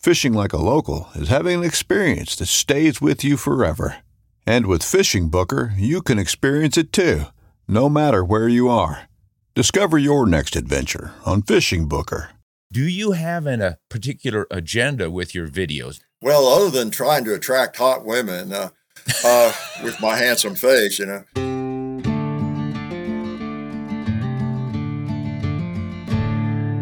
Fishing like a local is having an experience that stays with you forever. And with Fishing Booker, you can experience it too, no matter where you are. Discover your next adventure on Fishing Booker. Do you have an, a particular agenda with your videos? Well, other than trying to attract hot women uh, uh, with my handsome face, you know.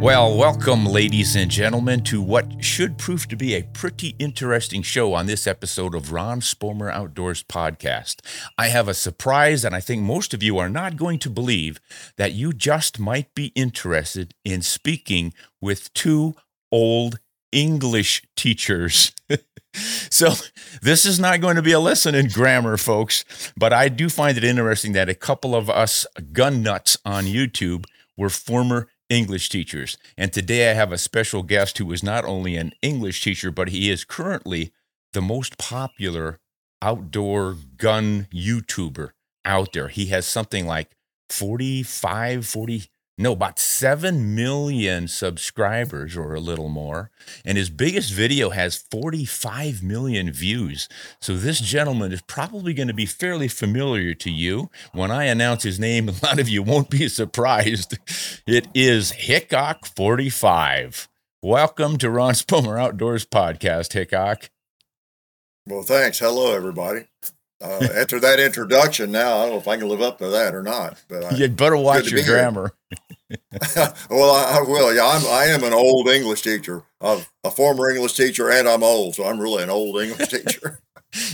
Well, welcome, ladies and gentlemen, to what should prove to be a pretty interesting show on this episode of Ron Spomer Outdoors podcast. I have a surprise, and I think most of you are not going to believe that you just might be interested in speaking with two old English teachers. so, this is not going to be a lesson in grammar, folks, but I do find it interesting that a couple of us gun nuts on YouTube were former English teachers. And today I have a special guest who is not only an English teacher, but he is currently the most popular outdoor gun YouTuber out there. He has something like 45, 40, no, about 7 million subscribers or a little more. And his biggest video has 45 million views. So this gentleman is probably going to be fairly familiar to you. When I announce his name, a lot of you won't be surprised. It is Hickok45. Welcome to Ron Spomer Outdoors Podcast, Hickok. Well, thanks. Hello, everybody. Uh, after that introduction, now I don't know if I can live up to that or not. But I, You'd better watch your grammar. well, I, I, will. Yeah, I'm. I am an old English teacher. I'm a former English teacher, and I'm old, so I'm really an old English teacher.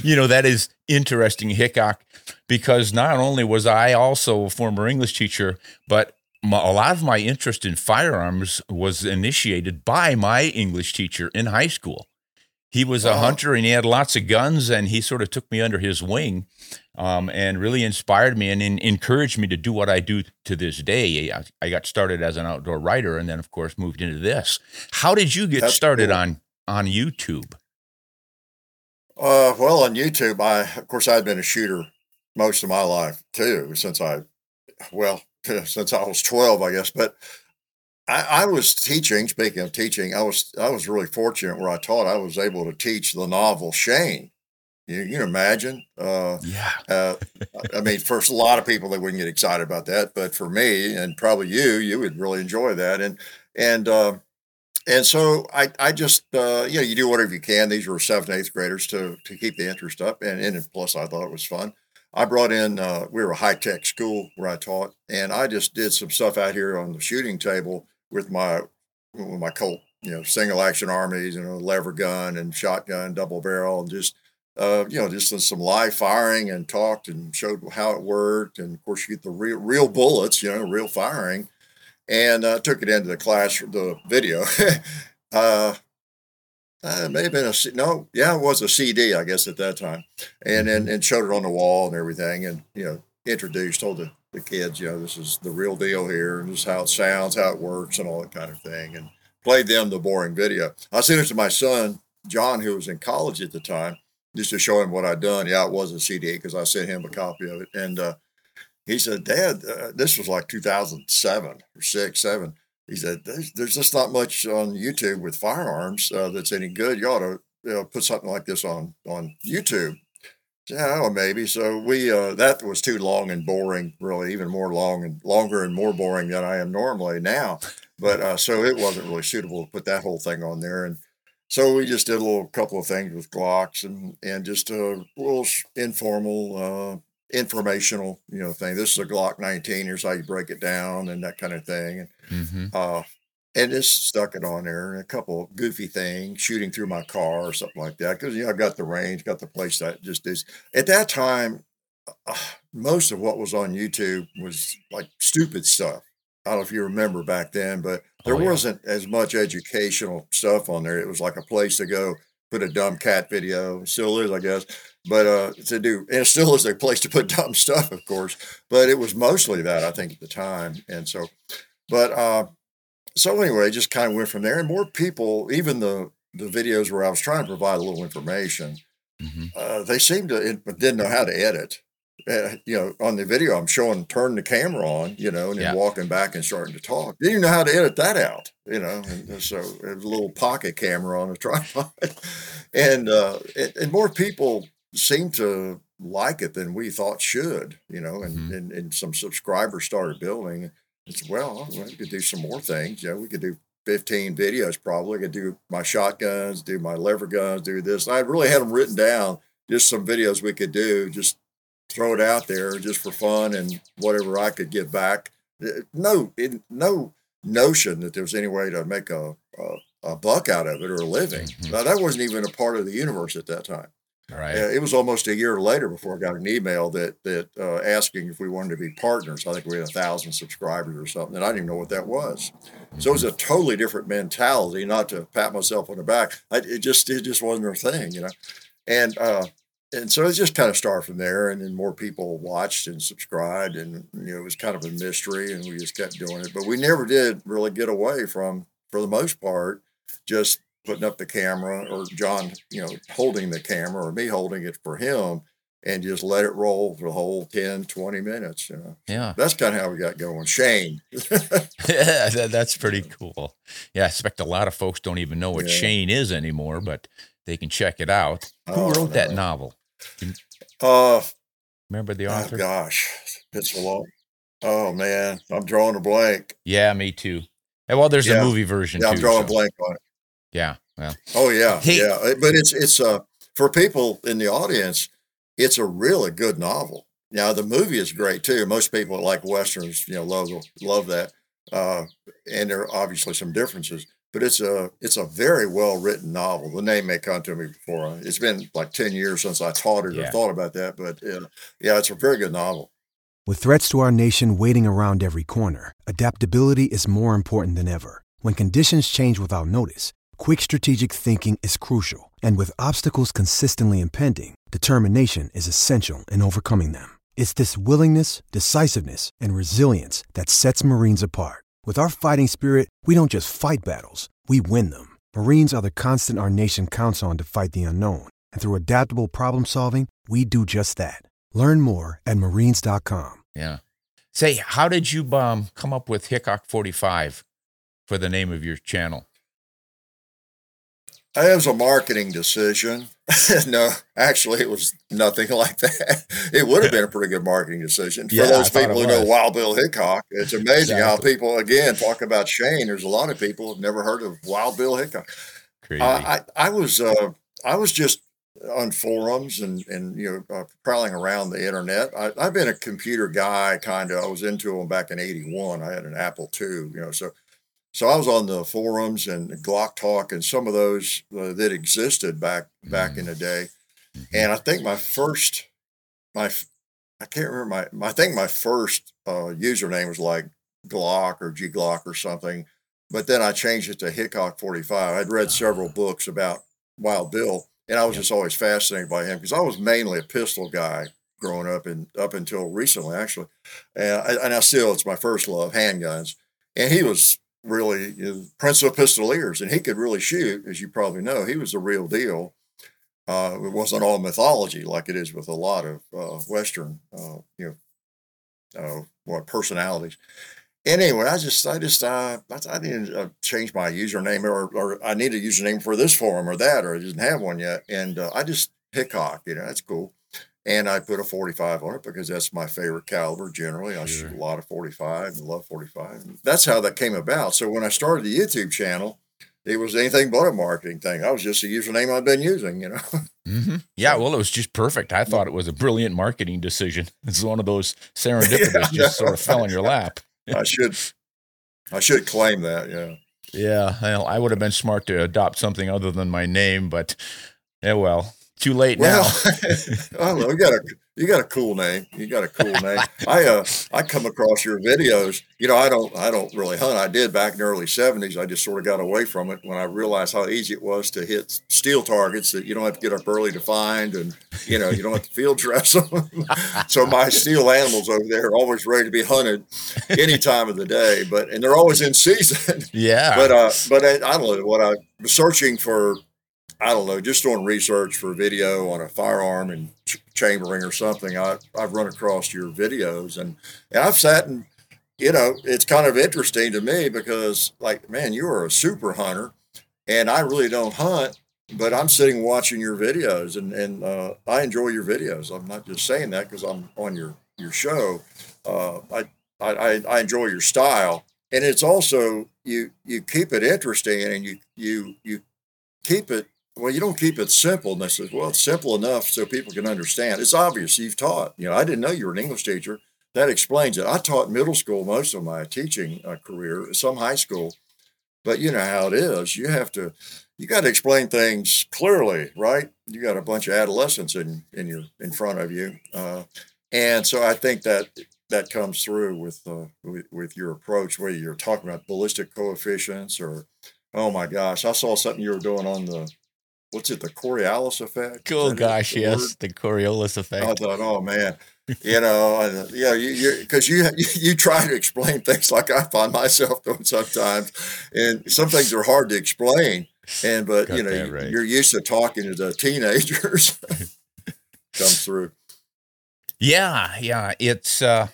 you know that is interesting, Hickok, because not only was I also a former English teacher, but my, a lot of my interest in firearms was initiated by my English teacher in high school. He was a hunter and he had lots of guns, and he sort of took me under his wing um, and really inspired me and in, encouraged me to do what I do to this day. I, I, got started as an outdoor writer, and then, of course, moved into this. How did you get That's started cool. on on YouTube? Uh, well, on YouTube, I of course I've been a shooter most of my life too, since I, well, since I was twelve, I guess. But I, I, was teaching. Speaking of teaching, I was I was really fortunate where I taught. I was able to teach the novel Shane. You, you can imagine. Uh, yeah. uh, I mean, for a lot of people, they wouldn't get excited about that, but for me and probably you, you would really enjoy that. And and uh, and so I I just uh, you know you do whatever you can. These were seventh and eighth graders to to keep the interest up, and and plus I thought it was fun. I brought in, uh, we were a high tech school where I taught, and I just did some stuff out here on the shooting table with my with my Colt, you know, single action armies, you know, lever gun and shotgun, double barrel, and just uh, you know, just some live firing and talked and showed how it worked. And of course, you get the real real bullets, you know, real firing, and uh, took it into the class, the video. uh, uh, it may have been a no, yeah, it was a CD, I guess, at that time, and and, mm-hmm. and showed it on the wall and everything, and you know, introduced, told the the kids, you know, this is the real deal here, and this is how it sounds, how it works, and all that kind of thing, and played them the boring video. I sent it to my son John, who was in college at the time, just to show him what I'd done. Yeah, it was a CD because I sent him a copy of it, and uh, he said, "Dad, uh, this was like 2007 or six, seven. He said, "There's, there's just not much on YouTube with firearms uh, that's any good. You ought to you know, put something like this on on YouTube." Yeah, well, maybe. So we uh, that was too long and boring, really, even more long and longer and more boring than I am normally now. But uh, so it wasn't really suitable to put that whole thing on there. And so we just did a little couple of things with Glocks and and just a little informal, uh, informational, you know, thing. This is a Glock 19. Here's how you break it down and that kind of thing. And Mm-hmm. And just stuck it on there and a couple of goofy things, shooting through my car or something like that. Because you know, I've got the range, got the place that just is. At that time, uh, most of what was on YouTube was like stupid stuff. I don't know if you remember back then, but there Oh, yeah. wasn't as much educational stuff on there. It was like a place to go put a dumb cat video. Still is, I guess. But uh, to do, and it still is a place to put dumb stuff, of course. But it was mostly that, I think, at the time. And so, but uh, so anyway, just kind of went from there. And more people, even the the videos where I was trying to provide a little information, Mm-hmm. uh, they seemed to it, didn't know how to edit. Uh, you know, on the video, I'm showing turn the camera on, you know, and then Yeah. walking back and starting to talk. Didn't even know how to edit that out, you know. And so a little pocket camera on a tripod, and uh, and, and more people seem to like it than we thought should, you know. And Mhm. and, and some subscribers started building. It's well, we could do some more things. Yeah, we could do 15 videos probably. I could do my shotguns, do my lever guns, do this. I really had them written down, just some videos we could do, just throw it out there just for fun and whatever I could get back. Uh, No, it, no notion that there was any way to make a, a, a buck out of it or a living. Mhm. Now, that wasn't even a part of the universe at that time. Right. It was almost a year later before I got an email that that uh, asking if we wanted to be partners. I think we had a thousand subscribers or something, and I didn't even know what that was. So it was a totally different mentality. Not to pat myself on the back, I, it just it just wasn't our thing, you know. And uh, and so it just kind of started from there, and then more people watched and subscribed, and you know it was kind of a mystery, and we just kept doing it. But we never did really get away from, for the most part, just putting up the camera or John, you know, holding the camera or me holding it for him and just let it roll for the whole 10, 20 minutes. You know, Yeah. that's kind of how we got going. Shane. yeah, that, that's pretty cool. Yeah, I expect a lot of folks don't even know what Yeah. Shane is anymore, but they can check it out. Who Oh, wrote that novel? Uh, Remember the oh, author? gosh, it's so long. Oh man, I'm drawing a blank. yeah, me too. And well, there's Yeah. a movie version Yeah, too. I'm drawing a blank on it. Yeah, well, Oh yeah, Hey. yeah. Uh, But it's it's uh for people in the audience, it's a really good novel. Now the movie is great too. Most people like westerns, you know, love love that. Uh, and there are obviously some differences, but it's a it's a very well written novel. The name may come to me before. uh, It's been like ten years since I taught it Yeah. or thought about that, but uh, yeah, it's a very good novel. With threats to our nation waiting around every corner, adaptability is more important than ever. When conditions change without notice, quick strategic thinking is crucial. And with obstacles consistently impending, determination is essential in overcoming them. It's this willingness, decisiveness, and resilience that sets Marines apart. With our fighting spirit, we don't just fight battles, we win them. Marines are the constant our nation counts on to fight the unknown. And through adaptable problem solving, we do just that. Learn more at marines.com. yeah. Say, how did you um, come up with Hickok 45 for the name of your channel? It was a marketing decision. no, actually, it was nothing like that. It would have been a pretty good marketing decision for Yeah, those people who know. Wild Bill Hickok. It's amazing how people, again, talk about Shane. There's a lot of people who've never heard of Wild Bill Hickok. Crazy. Uh, I, I was, uh, I was just on forums and and you know uh, prowling around the internet. I, I've been a computer guy, kind of. I was into them back in '81. I had an Apple II, you know, so so I was on the forums and Glock Talk and some of those uh, that existed back back in the day. And I think my first, my I can't remember my, my I think my first uh, username was like Glock or G Glock or something. But then I changed it to Hickok 45. I'd read several books about Wild Bill, and I was just always fascinated by him because I was mainly a pistol guy growing up and up until recently, actually. And I, and I still, it's my first love, handguns. And he was really know, Prince of Pistoliers, and he could really shoot, as you probably know. He was the real deal. Uh, it wasn't all mythology like it is with a lot of uh, Western, uh, you know, uh, what personalities. Anyway, I just, I just, uh, I, I need to uh, change my username, or, or I need a username for this forum or that, or I didn't have one yet, and I just Hickok, you know, that's cool. And I put a 45 on it because that's my favorite caliber generally. I shoot a lot of 45 and love 45. That's how that came about. So when I started the YouTube channel, it was anything but a marketing thing. I was just a username I've been using, you know. Mm-hmm. Yeah, well, it was just perfect. I thought it was a brilliant marketing decision. It's one of those serendipitous, yeah, just sort of fell in your lap. I should, I should claim that. Yeah. Yeah, well, I would have been smart to adopt something other than my name, but yeah, well, too late well, now. I don't know. You got a you got a cool name. You got a cool name. I uh I come across your videos. You know, I don't I don't really hunt. I did back in the early seventies. I just sort of got away from it when I realized how easy it was to hit steel targets that you don't have to get up early to find, and you know you don't have to field dress them. so my steel animals over there are always ready to be hunted any time of the day. But and they're always in season. Yeah. But uh, but I, I don't know what I was searching for I don't know, just doing research for a video on a firearm and ch- chambering or something, I, I've run across your videos and, and I've sat and, you know, it's kind of interesting to me because, like, man, you are a super hunter and I really don't hunt, but I'm sitting watching your videos and, and uh, I enjoy your videos. I'm not just saying that because I'm on your, your show. Uh, I, I, I enjoy your style. And it's also, you, you keep it interesting and you, you, you keep it well, you don't keep it simple. And I said, well, it's simple enough so people can understand. It's obvious you've taught. You know, I didn't know you were an English teacher. That explains it. I taught middle school most of my teaching uh, career, some high school, but you know how it is. You have to, you got to explain things clearly, right? You got a bunch of adolescents in in your in front of you, uh, and so I think that that comes through with, uh, with with your approach, whether you're talking about ballistic coefficients or, oh my gosh, I saw something you were doing on the what's it, the Coriolis effect? Oh gosh, yes, word? the Coriolis effect. I thought, oh man, you know, and, yeah, you because you, you, you try to explain things like I find myself doing sometimes, and some things are hard to explain. And but Got you know, right. you're used to talking to the teenagers. comes through. Yeah, yeah, it's uh,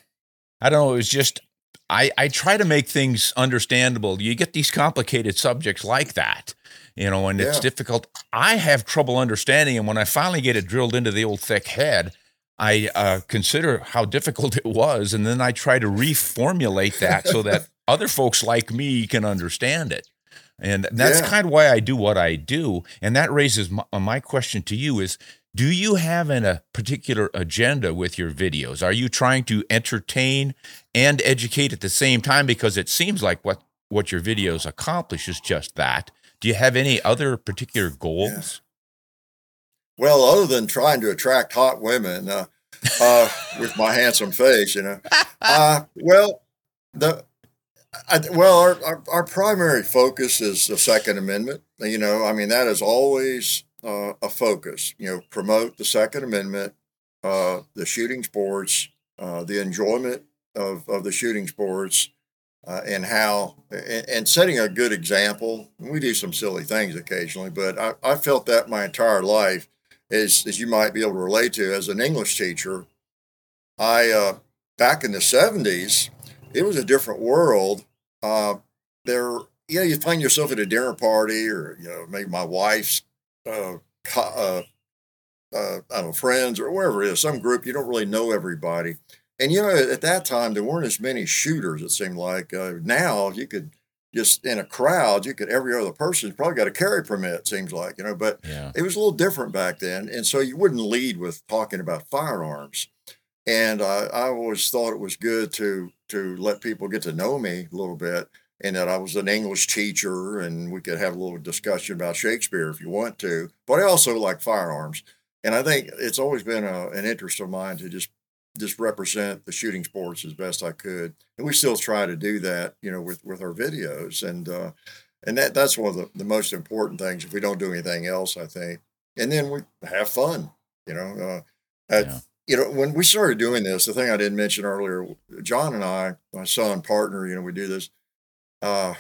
I don't know. It was just I I try to make things understandable. You get these complicated subjects like that you know, and yeah. it's difficult. I have trouble understanding, and when I finally get it drilled into the old thick head, I uh, consider how difficult it was, and then I try to reformulate that so that other folks like me can understand it. And that's yeah. kind of why I do what I do. And that raises my, my question to you: Is do you have an, a particular agenda with your videos? Are you trying to entertain and educate at the same time? Because it seems like what what your videos accomplish is just that. Do you have any other particular goals? Yeah. Well, other than trying to attract hot women uh, uh, with my handsome face, you know. Uh, well, the I, well, our, our, our primary focus is the Second Amendment. You know, I mean that is always uh, a focus. You know, promote the Second Amendment, uh, the shooting sports, uh, the enjoyment of of the shooting sports, uh, and how and, and, setting a good example. We do some silly things occasionally, but I, I felt that my entire life, as as you might be able to relate to, as an English teacher. I uh, back in the seventies, it was a different world. Uh, there, you know, you find yourself at a dinner party, or you know, maybe my wife's. Uh, uh, uh, I don't know, friends or wherever it is, some group, you don't really know everybody. And you know, at that time, there weren't as many shooters. It seemed like uh, now you could just in a crowd, you could every other person probably got a carry permit. It seems like you know, but yeah. it was a little different back then, and so you wouldn't lead with talking about firearms. And uh, I always thought it was good to to let people get to know me a little bit, and that I was an English teacher, and we could have a little discussion about Shakespeare if you want to. But I also like firearms, and I think it's always been a, an interest of mine to just just represent the shooting sports as best I could. And we still try to do that, you know, with, with our videos. And, uh, and that, that's one of the, the most important things if we don't do anything else, I think. And then we have fun, you know, uh, yeah. you know, when we started doing this, the thing I didn't mention earlier, John and I, my son partner, you know, we do this, uh,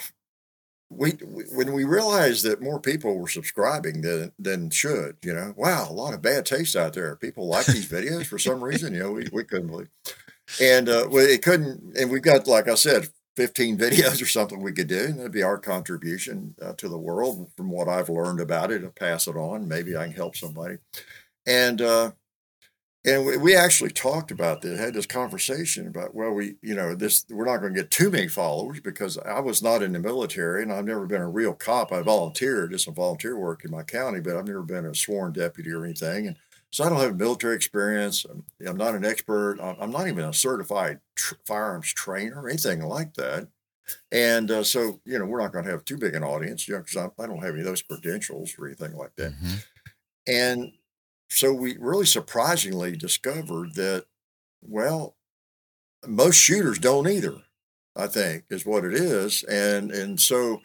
we, we when we realized that more people were subscribing than than should, you know, wow, a lot of bad taste out there. People like these videos for some reason, you know, we, we couldn't believe. And uh, well, it couldn't, and we've got, like I said, 15 videos or something we could do. And that'd be our contribution uh, to the world from what I've learned about it and pass it on. Maybe I can help somebody. And uh, and we, we actually talked about this, had this conversation about, well, we, you know, this, we're not going to get too many followers because I was not in the military and I've never been a real cop. I volunteered, did some volunteer work in my county, but I've never been a sworn deputy or anything. And so I don't have military experience. I'm, I'm not an expert. I'm not even a certified tr- firearms trainer or anything like that. And uh, so, you know, we're not going to have too big an audience, you know, because I, I, don't have any of those credentials or anything like that. Mm-hmm. And so we really surprisingly discovered that, well, most shooters don't either. I think is what it is, and and so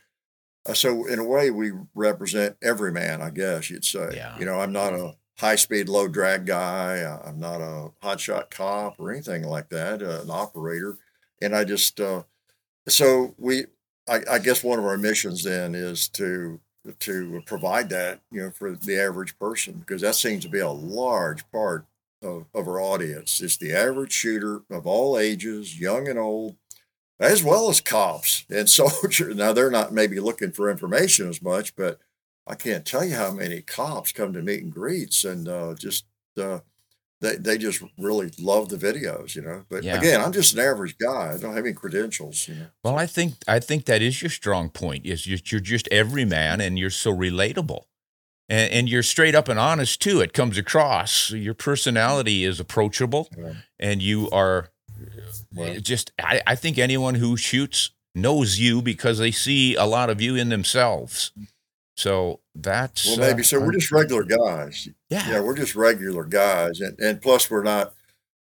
uh, so in a way we represent every man, I guess you'd say. Yeah. You know, I'm not a high speed, low drag guy. I'm not a hotshot cop or anything like that. Uh, an operator, and I just uh, so we. I, I guess one of our missions then is to to provide that, you know, for the average person, because that seems to be a large part of, of our audience. It's the average shooter of all ages, young and old, as well as cops and soldiers. Now, they're not maybe looking for information as much, but I can't tell you how many cops come to meet and greets and uh, just uh, they, they just really love the videos, you know. But yeah. again, I'm just an average guy. I don't have any credentials, you know. Well, I think I think that is your strong point. Is you're, you're just every man, and you're so relatable, and, and you're straight up and honest too. It comes across. Your personality is approachable, yeah. and you are well, eh, just. I, I think anyone who shoots knows you because they see a lot of you in themselves. So that's well, maybe. So uh, we're just regular guys. Yeah, yeah, we're just regular guys, and and plus we're not.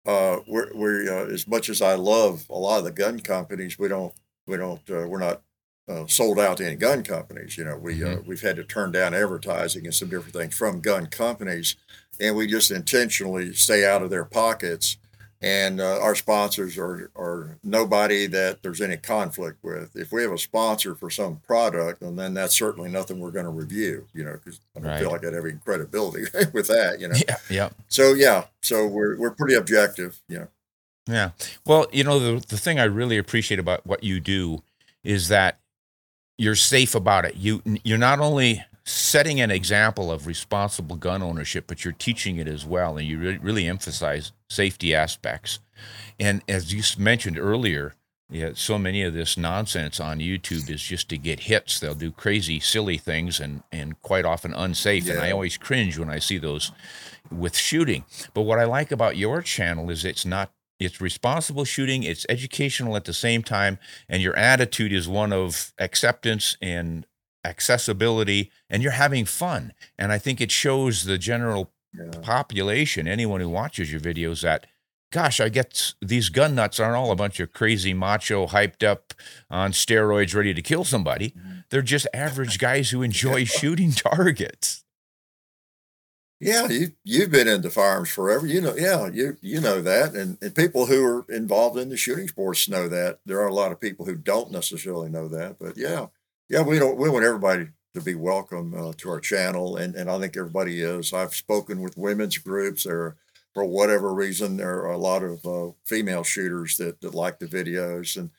Uh, we're we uh, as much as I love a lot of the gun companies, we don't we don't uh, we're not uh, sold out to any gun companies. You know, we uh, mm-hmm. we've had to turn down advertising and some different things from gun companies, and we just intentionally stay out of their pockets and uh, our sponsors are, are nobody that there's any conflict with. If we have a sponsor for some product, and then that's certainly nothing we're going to review, you know, because I don't right. feel like I'd have any credibility with that, you know. Yeah, yeah. So yeah, so we're we're pretty objective, you know. Yeah. Well, you know, the the thing I really appreciate about what you do is that you're safe about it. You you're not only setting an example of responsible gun ownership, but you're teaching it as well, and you really, really emphasize safety aspects. And as you mentioned earlier, yeah, so many of this nonsense on YouTube is just to get hits. They'll do crazy, silly things and and quite often unsafe. Yeah. And I always cringe when I see those with shooting. But what I like about your channel is it's not it's responsible shooting, it's educational at the same time, and your attitude is one of acceptance and accessibility and you're having fun. And I think it shows the general yeah. population, anyone who watches your videos, that gosh, I get these gun nuts aren't all a bunch of crazy macho, hyped up on steroids, ready to kill somebody. Mm-hmm. They're just average guys who enjoy shooting targets. Yeah, you you've been into firearms forever. You know, yeah, you you know that, and, and people who are involved in the shooting sports know that. There are a lot of people who don't necessarily know that, but yeah, yeah, we don't. We want everybody to be welcome uh, to our channel, and and I think everybody is. I've spoken with women's groups. There, for whatever reason, there are a lot of uh, female shooters that that like the videos, and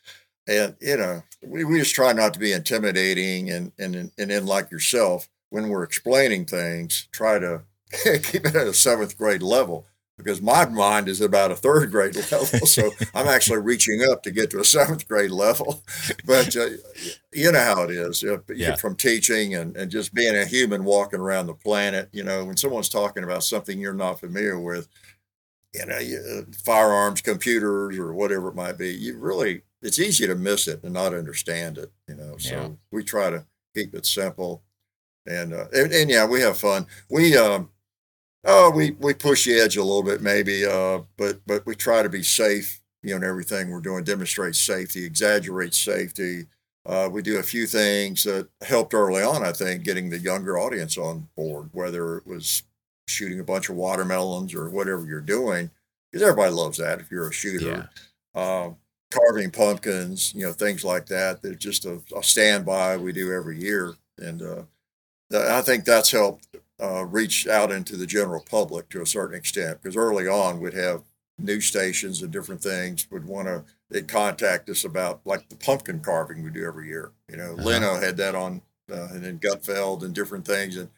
and you know, we, we just try not to be intimidating, and and and then like yourself, when we're explaining things, try to keep it at a seventh grade level because my mind is about a third grade level. So I'm actually reaching up to get to a seventh grade level. But uh, you know how it is yeah. from teaching and, and just being a human walking around the planet. You know, when someone's talking about something you're not familiar with, you know, you, uh, firearms, computers, or whatever it might be, you really, it's easy to miss it and not understand it. You know, so yeah. we try to keep it simple. And, uh, and, and yeah, we have fun. We um, oh, we we push the edge a little bit maybe, uh, but but we try to be safe. You know, in everything we're doing, demonstrate safety, exaggerate safety. Uh, we do a few things that helped early on. I think getting the younger audience on board, whether it was shooting a bunch of watermelons or whatever you're doing, because everybody loves that if you're a shooter. Yeah. Uh, carving pumpkins, you know, things like that. They're just a, a standby we do every year, and uh, I think that's helped uh, reach out into the general public to a certain extent. Because early on, we'd have news stations and different things would want to they'd contact us about like the pumpkin carving we do every year. You know, uh-huh. Leno had that on, uh, and then Gutfeld and different things, and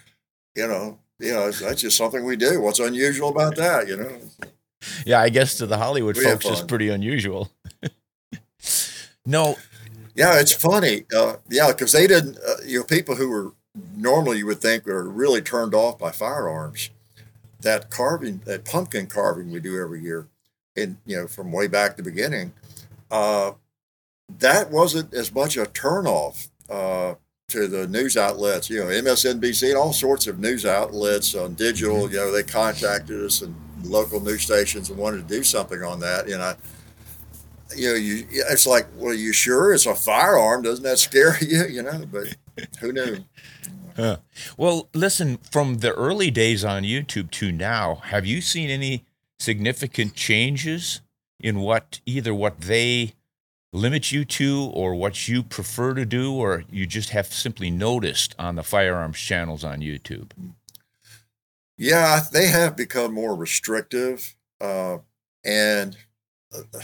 you know, you know, that's just something we do. What's unusual about that? You know. Yeah, I guess to the Hollywood we folks, it's pretty unusual. no. Yeah, it's funny. Uh, yeah, because they didn't. Uh, you know, people who were normally you would think are really turned off by firearms. That carving, that pumpkin carving we do every year, and you know, from way back the beginning, uh, that wasn't as much a turnoff uh, to the news outlets. You know, MSNBC and all sorts of news outlets on digital. Mm-hmm. You know, they contacted us and local news stations and wanted to do something on that. And I, you know, you it's like, well, you sure it's a firearm? Doesn't that scare you? You know, but who knew? Uh, well, listen, from the early days on YouTube to now, have you seen any significant changes in what either what they limit you to or what you prefer to do, or you just have simply noticed on the firearms channels on YouTube? Yeah, they have become more restrictive. Uh, and uh,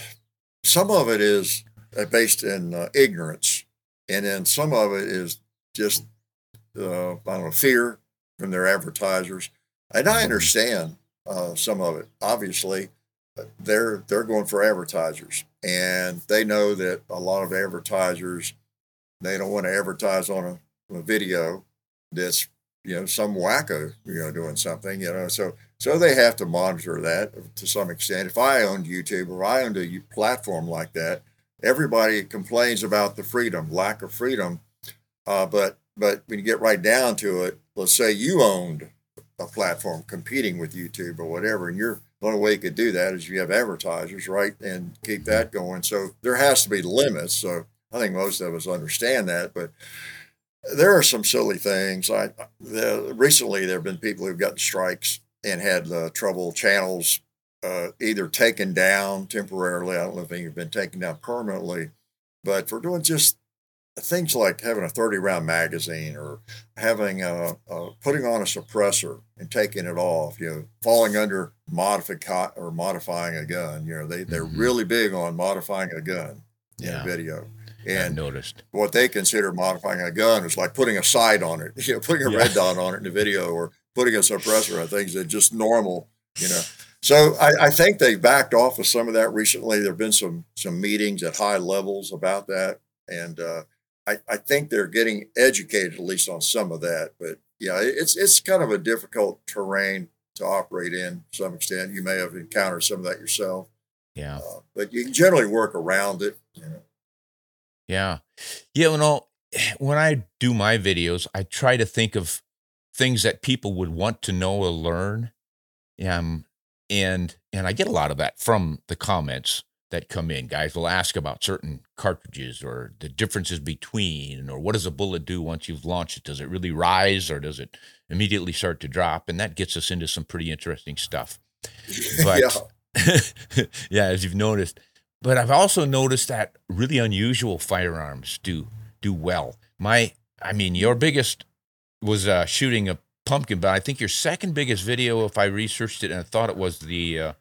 some of it is uh, based in uh, ignorance. And then some of it is just, uh, I don't know, fear from their advertisers. And I understand uh, some of it, obviously they're they're going for advertisers, and they know that a lot of advertisers they don't want to advertise on a, a video that's you know some wacko you know doing something you know so so they have to monitor that to some extent. If I owned YouTube or I owned a platform like that, everybody complains about the freedom, lack of freedom. Uh, but but when you get right down to it, let's say you owned a platform competing with YouTube or whatever, and you're the only way you could do that is you have advertisers, right, and keep that going. So there has to be limits. So I think most of us understand that, but there are some silly things. I the, recently there have been people who've gotten strikes and had uh, trouble channels uh, either taken down temporarily. I don't know if have been taken down permanently, but for doing just things like having a 30 round magazine or having a, a, putting on a suppressor and taking it off you know falling under modify or modifying a gun you know they they're mm-hmm. really big on modifying a gun yeah. in video and I noticed what they consider modifying a gun is like putting a sight on it you know putting a yeah. red dot on it in the video or putting a suppressor on things that just normal you know so I, I think they backed off of some of that recently there have been some some meetings at high levels about that and uh, I, I think they're getting educated at least on some of that. But yeah, it's it's kind of a difficult terrain to operate in to some extent. You may have encountered some of that yourself. Yeah. Uh, but you can generally work around it. You know. Yeah. Yeah. You know, when I do my videos, I try to think of things that people would want to know or learn. Um, and and I get a lot of that from the comments that come in. Guys will ask about certain cartridges or the differences between, or what does a bullet do once you've launched it? Does it really rise or does it immediately start to drop? And that gets us into some pretty interesting stuff. But yeah, yeah as you've noticed. But I've also noticed that really unusual firearms do do well. My, I mean, your biggest was uh, shooting a pumpkin, but I think your second biggest video, if I researched it and I thought it was the uh,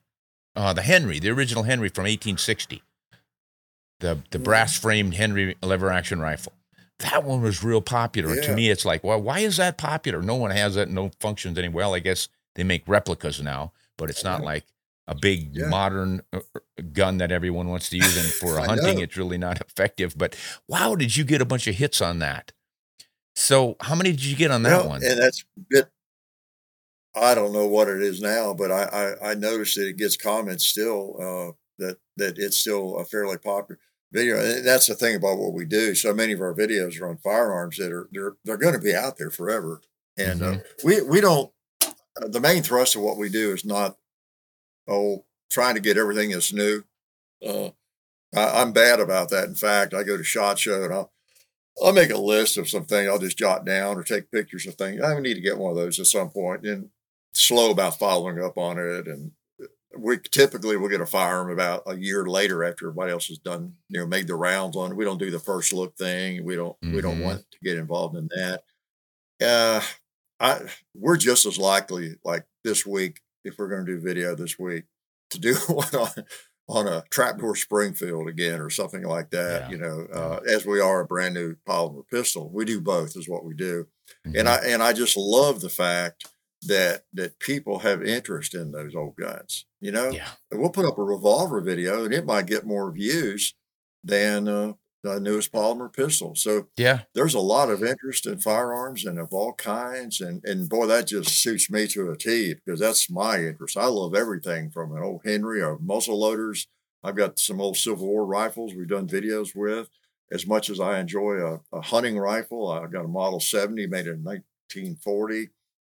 uh, the Henry, the original Henry from 1860, the the brass framed Henry lever action rifle. That one was real popular. Yeah. To me, it's like, well, why is that popular? No one has that. No functions anywhere. Well, I guess they make replicas now, but it's not like a big yeah. modern uh, uh, gun that everyone wants to use. And for hunting, it's really not effective. But wow, did you get a bunch of hits on that? So, how many did you get on that well, one? And that's bit I don't know what it is now, but I, I, I noticed that it gets comments still uh, that that it's still a fairly popular video. And that's the thing about what we do. So many of our videos are on firearms that are they're they're going to be out there forever. And uh, mm-hmm. uh, we we don't. Uh, the main thrust of what we do is not oh trying to get everything that's new. Uh, I, am bad about that. In fact, I go to Shot Show and I'll I'll make a list of something I'll just jot down or take pictures of things. I need to get one of those at some point. And slow about following up on it. And we typically will get a firearm about a year later after everybody else has done, you know, made the rounds on it. We don't do the first look thing. We don't we don't Mhm. want to get involved in that. Uh, I we're just as likely like this week if we're going to do video this week to do one on on a trapdoor Springfield again or something like that. Yeah. You know, uh, as we are a brand new polymer pistol. We do both is what we do Mhm. and I and I just love the fact that that people have interest in those old guns. You know, yeah, we'll put up a revolver video and it might get more views than uh, the newest polymer pistol. So yeah, there's a lot of interest in firearms and of all kinds, and and boy, that just suits me to a T because that's my interest. I love everything from an old Henry or muzzle loaders. I've got some old Civil War rifles we've done videos with. As much as I enjoy a, a hunting rifle, I've got a Model 70 made in 1940,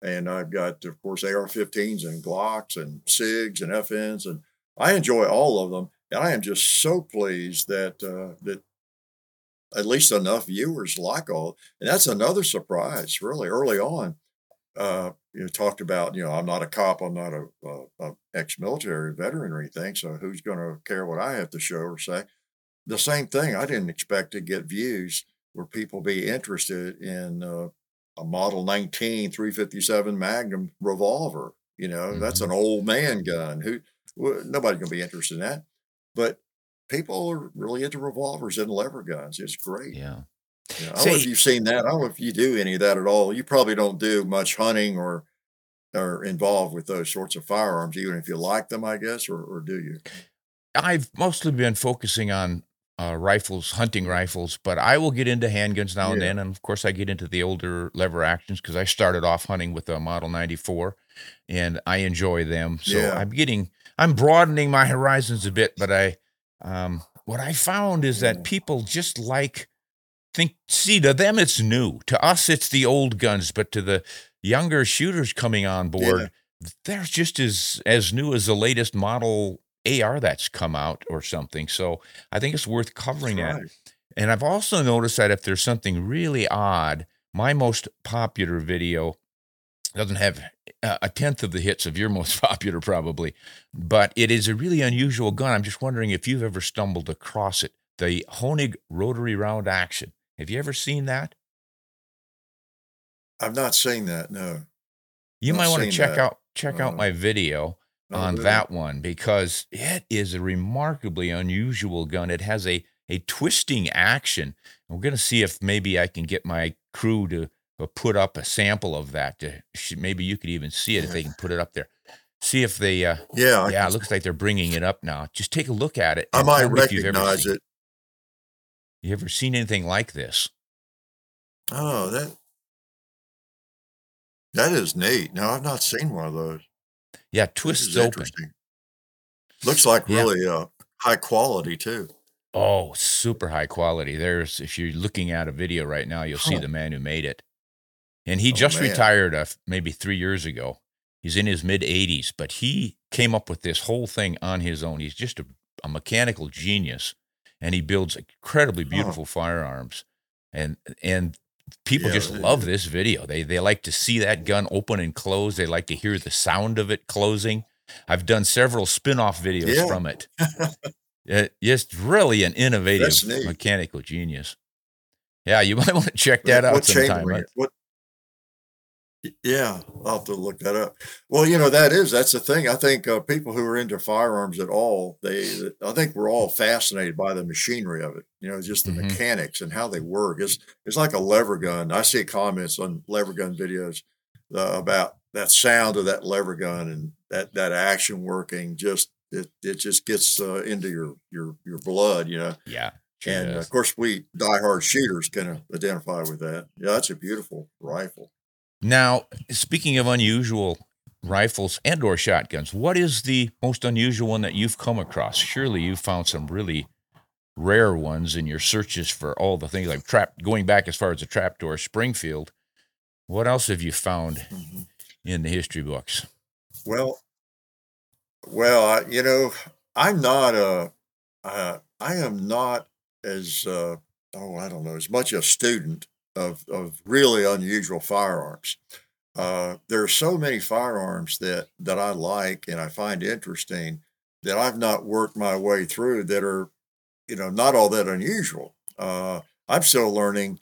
and I've got, of course, AR-15s and Glocks and SIGs and FNs, and I enjoy all of them. And I am just so pleased that uh, that at least enough viewers like all. And that's another surprise, really, early on. Uh, you talked about, you know, I'm not a cop, I'm not a, a, a ex-military veteran or anything, so who's going to care what I have to show or say? The same thing. I didn't expect to get views where people be interested in uh, a Model 19 357 Magnum revolver. You know, that's an mm-hmm. old man gun. Who well, nobody's going to be interested in that, but people are really into revolvers and lever guns. It's great. yeah. Yeah, I don't know if you've seen that. I don't know if you do any of that at all. You probably don't do much hunting or are involved with those sorts of firearms, even if you like them, I guess, or, or do you? I've mostly been focusing on uh, rifles, hunting rifles, but I will get into handguns now and then. And of course, I get into the older lever actions because I started off hunting with a Model 94 and I enjoy them. So Yeah. I'm getting, I'm broadening my horizons a bit, but I, um, what I found is that people just like, think, see, to them it's new. To us, it's the old guns, but to the younger shooters coming on board, they're just as as new as the latest model AR that's come out or something. So I think it's worth covering that. Right. And I've also noticed that if there's something really odd, my most popular video doesn't have a a tenth of the hits of your most popular, probably, but it is a really unusual gun. I'm just wondering if you've ever stumbled across it the Honig rotary round action. Have you ever seen that? I've not seen that. No. You Not might want to check that. out check out Uh, my video on that one because it is a remarkably unusual gun. It has a a twisting action. We're going to see if maybe I can get my crew to uh, put up a sample of that. To, maybe you could even see it if they can put it up there. See if they. Uh, Yeah. Yeah, it looks like they're bringing it up now. Just take a look at it. I might tell me if you've ever recognize it. You ever seen anything like this? Oh, that that is neat. No, I've not seen one of those. Yeah, twists is open. Looks like Yeah. really uh, high quality too. Oh, super high quality. There's if you're looking at a video right now, you'll see the man who made it. And he Oh, just man. retired uh, maybe 3 years ago. He's in his mid 80s, but he came up with this whole thing on his own. He's just a, a mechanical genius and he builds incredibly Huh. beautiful firearms. And and people Yeah, just they love this video. They they like to see that gun open and close. They like to hear the sound of it closing. I've done several spin-off videos Yeah. from it. It- It's really an innovative mechanical genius. Yeah, you might want to check that out what sometime. chambering? I- What? Yeah, I'll have to look that up. Well, you know that is that's the thing. I think uh, people who are into firearms at all, they I think we're all fascinated by the machinery of it. You know, just the Mhm. mechanics and how they work. It's it's like a lever gun. I see comments on lever gun videos uh, about that sound of that lever gun and that that action working. Just it it just gets uh, into your your your blood. You know. Yeah, sure And uh, of course, we diehard shooters can identify with that. Yeah, that's a beautiful rifle. Now, speaking of unusual rifles and or shotguns, what is the most unusual one that you've come across? Surely you've found some really rare ones in your searches for all the things like trap going back as far as the trapdoor Springfield. What else have you found in the history books? Well, well, I, you know, I'm not a, uh, I am not as, uh, oh, I don't know, as much a student of of really unusual firearms. uh, there are so many firearms that that I like and I find interesting that I've not worked my way through that are, you know, not all that unusual. Uh, I'm still learning.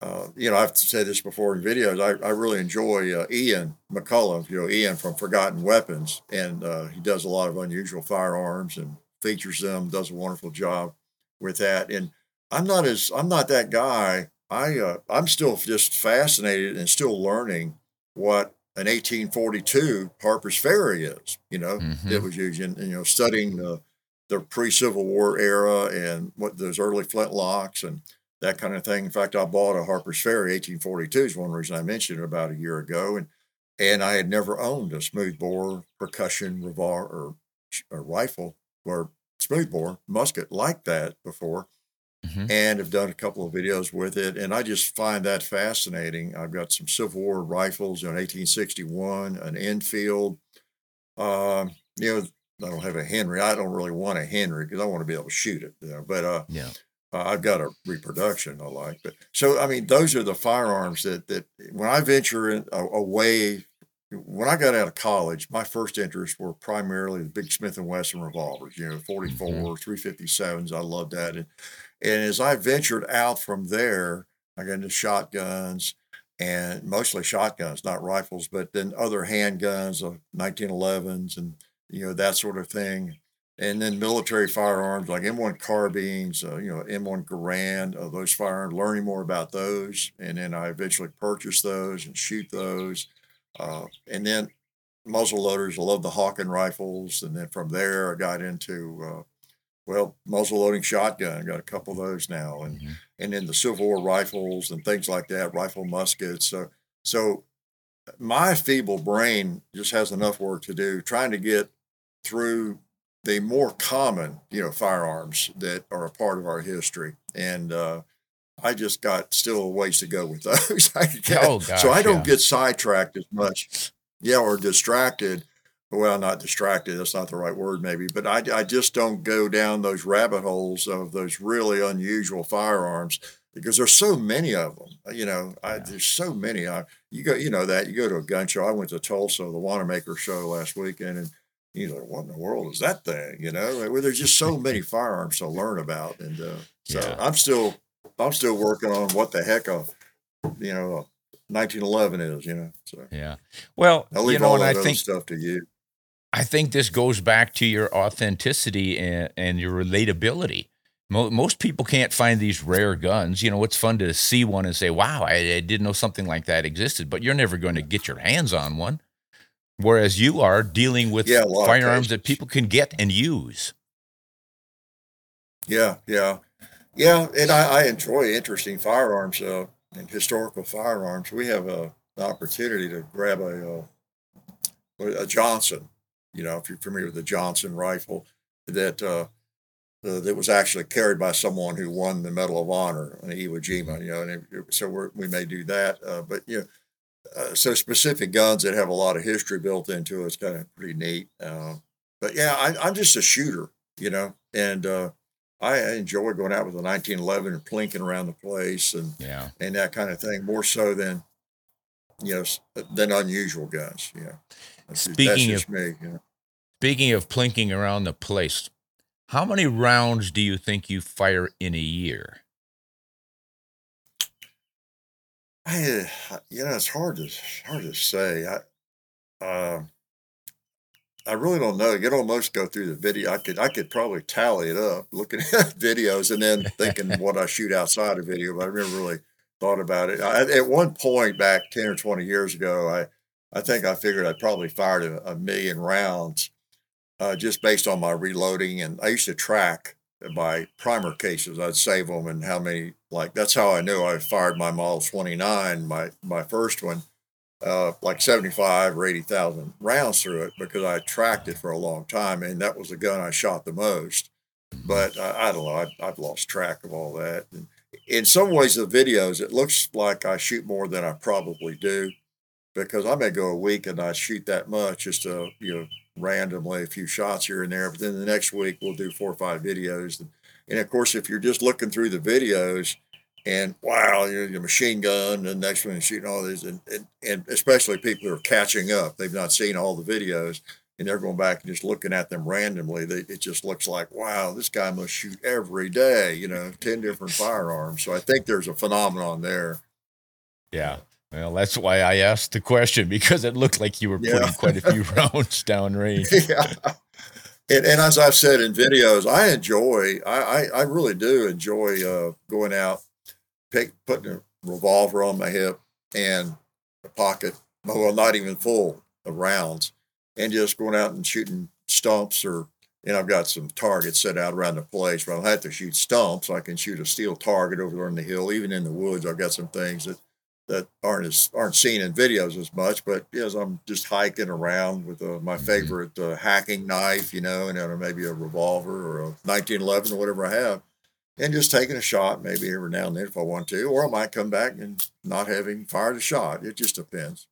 Uh, you know, I've said this before in videos. I, I really enjoy uh, Ian McCollum. You know, Ian from Forgotten Weapons, and uh, he does a lot of unusual firearms and features them. Does a wonderful job with that. And I'm not as I'm not that guy. I uh, I'm still just fascinated and still learning what an 1842 Harper's Ferry is. You know, Mhm. it was used in you know studying the the pre-Civil War era and what those early flintlocks and that kind of thing. In fact, I bought a Harper's Ferry 1842 is one reason I mentioned it about a year ago, and and I had never owned a smoothbore percussion revolver or, or rifle or smoothbore musket like that before Mhm. and have done a couple of videos with it. And I just find that fascinating. I've got some Civil War rifles, you know, 1861, an Enfield. Um, you know, I don't have a Henry. I don't really want a Henry because I want to be able to shoot it. You know, but uh, Yeah. uh, I've got a reproduction I like. But so I mean, those are the firearms that that when I venture in, away. When I got out of college, my first interests were primarily the big Smith and Wesson revolvers. You know, 44, 357s. I loved that. And, and as I ventured out from there, I got into shotguns and mostly shotguns, not rifles, but then other handguns of 1911s and you know that sort of thing. And then military firearms like M1 carbines, uh, you know M1 Garand, uh, those firearms. Learning more about those, and then I eventually purchased those and shoot those. Uh, and then muzzle loaders. I love the Hawken rifles, and then from there I got into uh, well muzzle loading shotgun. Got a couple of those now, and Mhm. and then the Civil War rifles and things like that, rifle muskets. So so my feeble brain just has enough work to do trying to get through the more common, you know, firearms that are a part of our history. And uh, I just got still a ways to go with those. I Oh, so I don't yeah. get sidetracked as much, yeah, or distracted. Well, not distracted. That's not the right word, maybe, but I, I just don't go down those rabbit holes of those really unusual firearms because there's so many of them. You know, I, there's so many. I, you go, you know that you go to a gun show. I went to Tulsa, the Wanenmacher show last weekend, and you know what in the world is that thing? You know, where there's just so many firearms to learn about, and uh, so Yeah. I'm still I'm still working on what the heck a you know a 1911 is. You know, so Yeah. Well, I'll you know, all that I other think stuff to you. I think this goes back to your authenticity and, and your relatability. Mo- most people can't find these rare guns. You know, it's fun to see one and say, "Wow, I, I didn't know something like that existed." But you're never going to get your hands on one. Whereas you are dealing with Yeah, a firearms that people can get and use. Yeah, yeah, yeah. And I, I enjoy interesting firearms uh, and historical firearms. We have a, an opportunity to grab a, uh, a Johnson. You know, if you're familiar with the Johnson rifle, that uh, uh, that was actually carried by someone who won the Medal of Honor on Iwo Jima. You know, and it, so we're, we may do that. Uh, but you know, uh, so specific guns that have a lot of history built into it, it's kind of pretty neat. Uh, but yeah, I, I'm just a shooter, you know, and uh, I enjoy going out with a 1911 and plinking around the place and Yeah. and that kind of thing more so than you know than unusual guns. You know, Speaking just of- me. You know. Speaking of plinking around the place, how many rounds do you think you fire in a year? I, you know, it's hard to hard to say. I, uh, I really don't know. You'd almost go through the video. I could, I could probably tally it up, looking at videos, and then thinking what I shoot outside of video. But I never really thought about it. I, at one point back ten or twenty years ago, I, I think I figured I probably fired a, a million rounds, uh, just based on my reloading. And I used to track my primer cases. I'd save them and how many. Like that's how I knew I fired my Model 29, my my first one, uh, like 75 or 80,000 rounds through it because I tracked it for a long time, and that was the gun I shot the most. But uh, I don't know. I've, I've lost track of all that. And in some ways, the videos it looks like I shoot more than I probably do because I may go a week and I shoot that much just to you know randomly a few shots here and there. But then the next week we'll do four or five videos. And, of course, if you're just looking through the videos and wow, you're your machine gun, and next one shooting all these, and, and and especially people who are catching up, they've not seen all the videos, and they're going back and just looking at them randomly. They, it just looks like wow, this guy must shoot every day, you know, ten different firearms. So I think there's a phenomenon there. Yeah. Well, that's why I asked the question because it looked like you were Yeah. putting quite a few rounds down range. yeah. And, and as I've said in videos, I enjoy, I, I, I really do enjoy uh, going out, pick, putting a revolver on my hip and a pocket, well, not even full of rounds, and just going out and shooting stumps or, and I've got some targets set out around the place, but I don't have to shoot stumps. I can shoot a steel target over there on the hill, even in the woods. I've got some things that that aren't as aren't seen in videos as much. But as I'm just hiking around with uh, my Mhm. favorite uh, hacking knife, you know, and then maybe a revolver or a 1911 or whatever I have, and just taking a shot maybe every now and then if I want to, or I might come back and not having fired a shot. It just depends.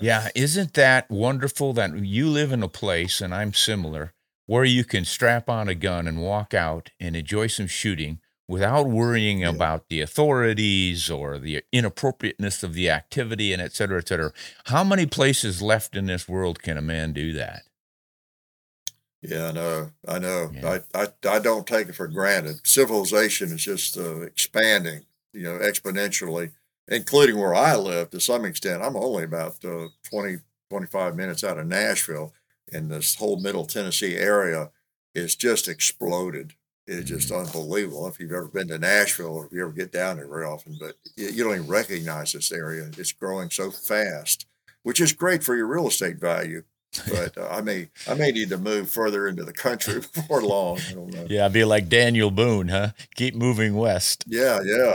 Yeah, isn't that wonderful that you live in a place, and I'm similar, where you can strap on a gun and walk out and enjoy some shooting without worrying Yeah. about the authorities or the inappropriateness of the activity and et cetera, et cetera. How many places left in this world can a man do that? Yeah, I know. I know. Yeah. I, I I don't take it for granted. Civilization is just uh, expanding, you know, exponentially, including where I live to some extent. I'm only about uh, 20, 25 minutes out of Nashville, and this whole middle Tennessee area is just exploded. It's just unbelievable. If you've ever been to Nashville or if you ever get down there very often, but you, don't even recognize this area. It's growing so fast, which is great for your real estate value but uh, I may I may need to move further into the country before long. I don't know. Yeah, be like Daniel Boone, huh? Keep moving west. Yeah, yeah.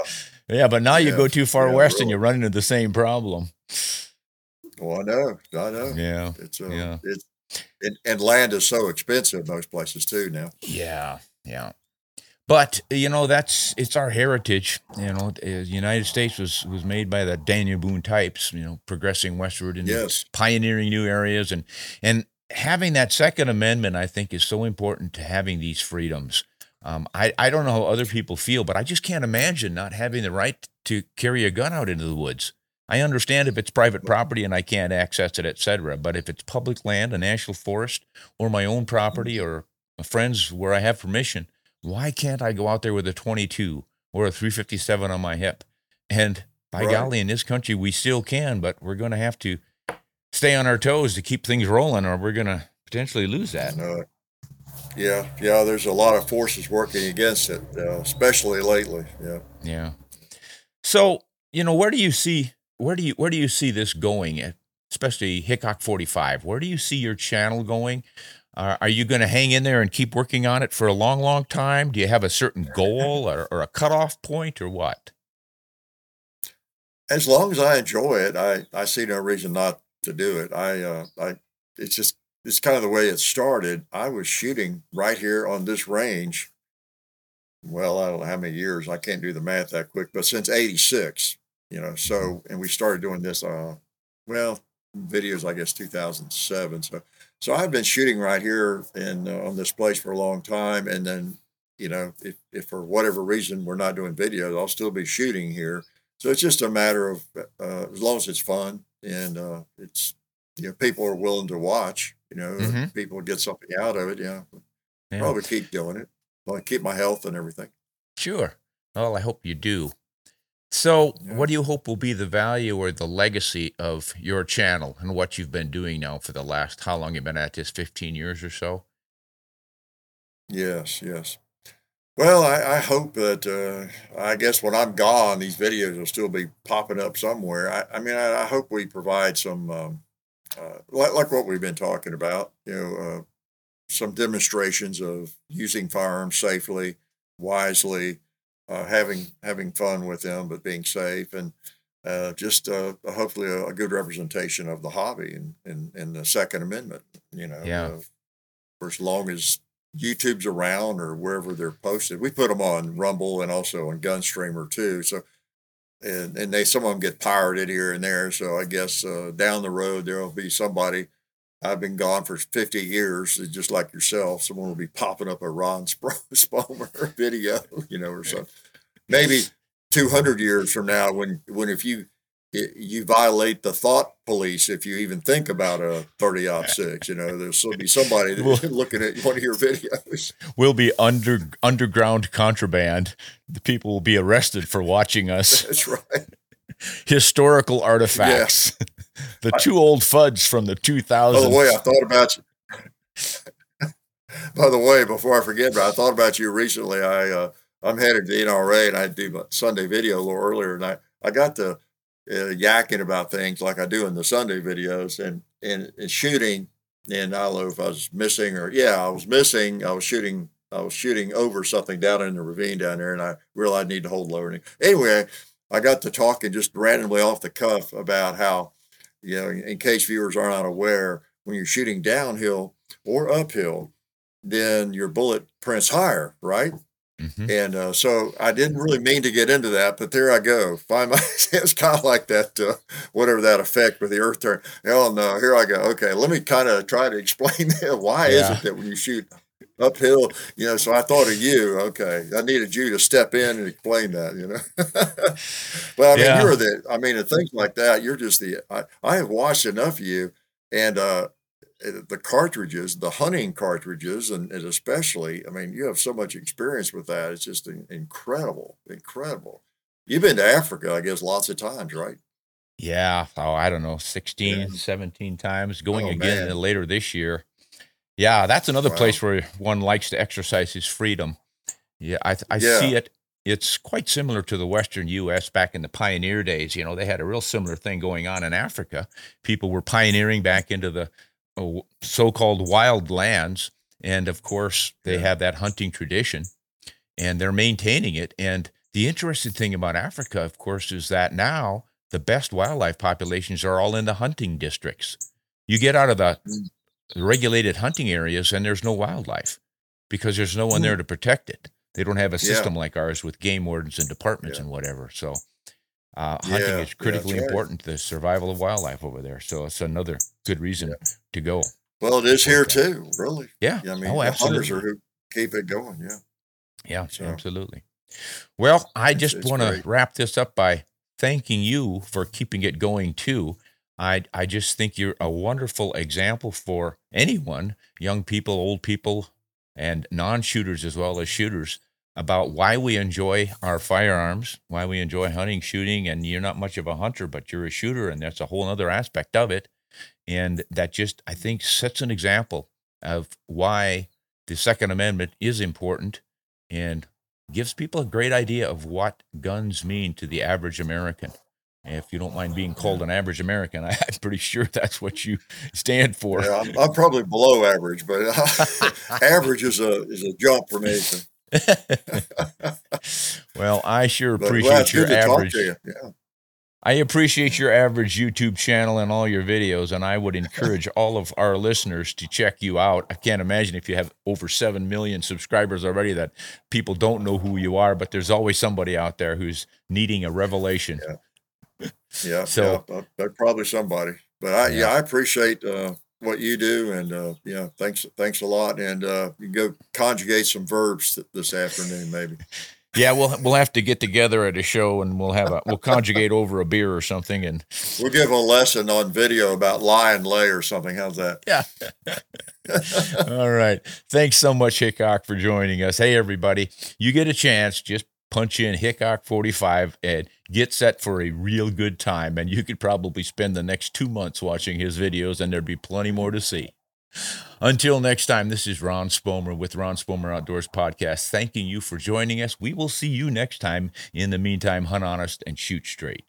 Yeah, but now you go too far yeah, west and really. you run into the same problem. Well, I know, I know. Yeah. It's uh, yeah. it's and, and land is so expensive most places too now. Yeah, yeah. But you know that's it's our heritage. You know, the United States was was made by the Daniel Boone types. You know, progressing westward and Yes. pioneering new areas, and and having that Second Amendment, I think, is so important to having these freedoms. Um, I I don't know how other people feel, but I just can't imagine not having the right to carry a gun out into the woods. I understand if it's private property and I can't access it, et cetera. But if it's public land, a national forest, or my own property, or friend's where I have permission, why can't I go out there with a 22 or a 357 on my hip? And by Right. golly, in this country, we still can, but we're going to have to stay on our toes to keep things rolling, or we're going to potentially lose that. Uh, yeah, yeah. There's a lot of forces working against it, uh, especially lately. Yeah. Yeah. So, you know, where do you see where do you where do you see this going? Especially Hickok 45. Where do you see your channel going? Uh, are you going to hang in there and keep working on it for a long, long time? Do you have a certain goal or, or a cutoff point or what? As long as I enjoy it, I I see no reason not to do it. I uh, I it's just it's kind of the way it started. I was shooting right here on this range. Well, I don't know how many years. I can't do the math that quick, but since '86, you know. So, and we started doing this. Uh, well, videos, I guess, 2007. So, so I've been shooting right here in uh, on this place for a long time. And then, you know, if if for whatever reason we're not doing videos, I'll still be shooting here. So it's just a matter of uh, as long as it's fun and uh, it's you know people are willing to watch. You know, Mhm. people get something out of it. Yeah, Yeah. probably keep doing it. Well, keep my health and everything. Sure. Well, I hope you do. So, Yeah. what do you hope will be the value or the legacy of your channel and what you've been doing now for the last how long you've been at this 15 years or so? Yes, yes. Well, I, I hope that uh, I guess when I'm gone, these videos will still be popping up somewhere. I, I mean, I, I hope we provide some, um, uh, like, like what we've been talking about, you know, uh, some demonstrations of using firearms safely, wisely, uh, having having fun with them, but being safe, and uh, just uh, hopefully a, a good representation of the hobby and, and, and the Second Amendment. You know, Yeah. for as long as YouTube's around or wherever they're posted. We put them on Rumble and also on Gunstreamer too. So, and and they some of them get pirated here and there. So I guess uh, down the road there will be somebody. I've been gone for 50 years, just like yourself. Someone will be popping up a Ron Spomer video, you know, or something. Maybe 200 years from now when when if you you violate the thought police if you even think about a 30 odd six. You know, there's will be somebody looking at one of your videos. We'll be under underground contraband. The people will be arrested for watching us. That's right. Historical artifacts. The two old fuds from the 2000s. By the way, I thought about you. By the way, before I forget, but I thought about you recently. I uh, I'm headed to the NRA and I do my Sunday video a little earlier, and I I got to uh, yakking about things like I do in the Sunday videos, and, and and shooting. And I don't know if I was missing or yeah, I was missing. I was shooting. I was shooting over something down in the ravine down there, and I realized I need to hold lower. Anyway, I got to talking just randomly off the cuff about how, you know, in case viewers are not aware, when you're shooting downhill or uphill, then your bullet prints higher, right? Mm-hmm. And uh, so I didn't really mean to get into that, but there I go. Find my it's kind of like that, uh, whatever that effect with the earth turn. Oh no, here I go. Okay, let me kind of try to explain that. Why yeah. is it that when you shoot uphill, you know? So I thought of you. Okay, I needed you to step in and explain that. You know, but I mean, yeah. you're the. I mean, and things like that. You're just the. I, I have watched enough of you, and uh, uh, the cartridges, the hunting cartridges, and, and, especially, I mean, you have so much experience with that. It's just incredible, incredible. You've been to Africa, I guess, lots of times, right? Yeah. Oh, I don't know, 16, yeah. 17 times, going oh, again later this year. Yeah, that's another wow. place where one likes to exercise his freedom. Yeah, I, I yeah. see it. It's quite similar to the Western U.S. back in the pioneer days. You know, they had a real similar thing going on in Africa. People were pioneering back into the so-called wild lands, and of course they yeah. have that hunting tradition, and they're maintaining it. And the interesting thing about Africa, of course, is that now the best wildlife populations are all in the hunting districts. You get out of the mm. Regulated hunting areas, and there's no wildlife because there's no one there mm. to protect it. They don't have a system yeah. like ours with game wardens and departments yeah. and whatever. So uh, hunting yeah, is critically important to the survival of wildlife over there. So it's another good reason to go. Well, it is here too, really. Yeah. I mean, oh, the hunters are who keep it going. Yeah. Yeah, so, absolutely. Well, I just want to wrap this up by thanking you for keeping it going too. I I just think you're a wonderful example for anyone, young people, old people, and non-shooters as well as shooters about why we enjoy our firearms, why we enjoy hunting, shooting, and you're not much of a hunter, but you're a shooter, and that's a whole other aspect of it. And that just, I think, sets an example of why the Second Amendment is important and gives people a great idea of what guns mean to the average American. If you don't mind being called an average American, I'm pretty sure that's what you stand for. Yeah, I'm, I'm probably below average, but average is a is a jump for me. well, I sure appreciate your average. You. Yeah. I appreciate your average YouTube channel and all your videos, and I would encourage all of our listeners to check you out. I can't imagine if you have over 7 million subscribers already that people don't know who you are, but there's always somebody out there who's needing a revelation. Yeah. Yeah. So, yeah, uh, probably somebody. But I, yeah, yeah I appreciate uh, what you do, and uh, yeah, thanks, thanks a lot. And uh, you go conjugate some verbs this afternoon, maybe. Yeah, we'll we'll have to get together at a show, and we'll have a we'll conjugate over a beer or something, and we'll give a lesson on video about lie and lay or something. How's that? Yeah. All right. Thanks so much, Hickok, for joining us. Hey, everybody, you get a chance, just punch in Hickok 45 and get set for a real good time. And you could probably spend the next two months watching his videos, and there'd be plenty more to see. Until next time, this is Ron Spomer with Ron Spomer Outdoors Podcast, thanking you for joining us. We will see you next time. In the meantime, hunt honest and shoot straight.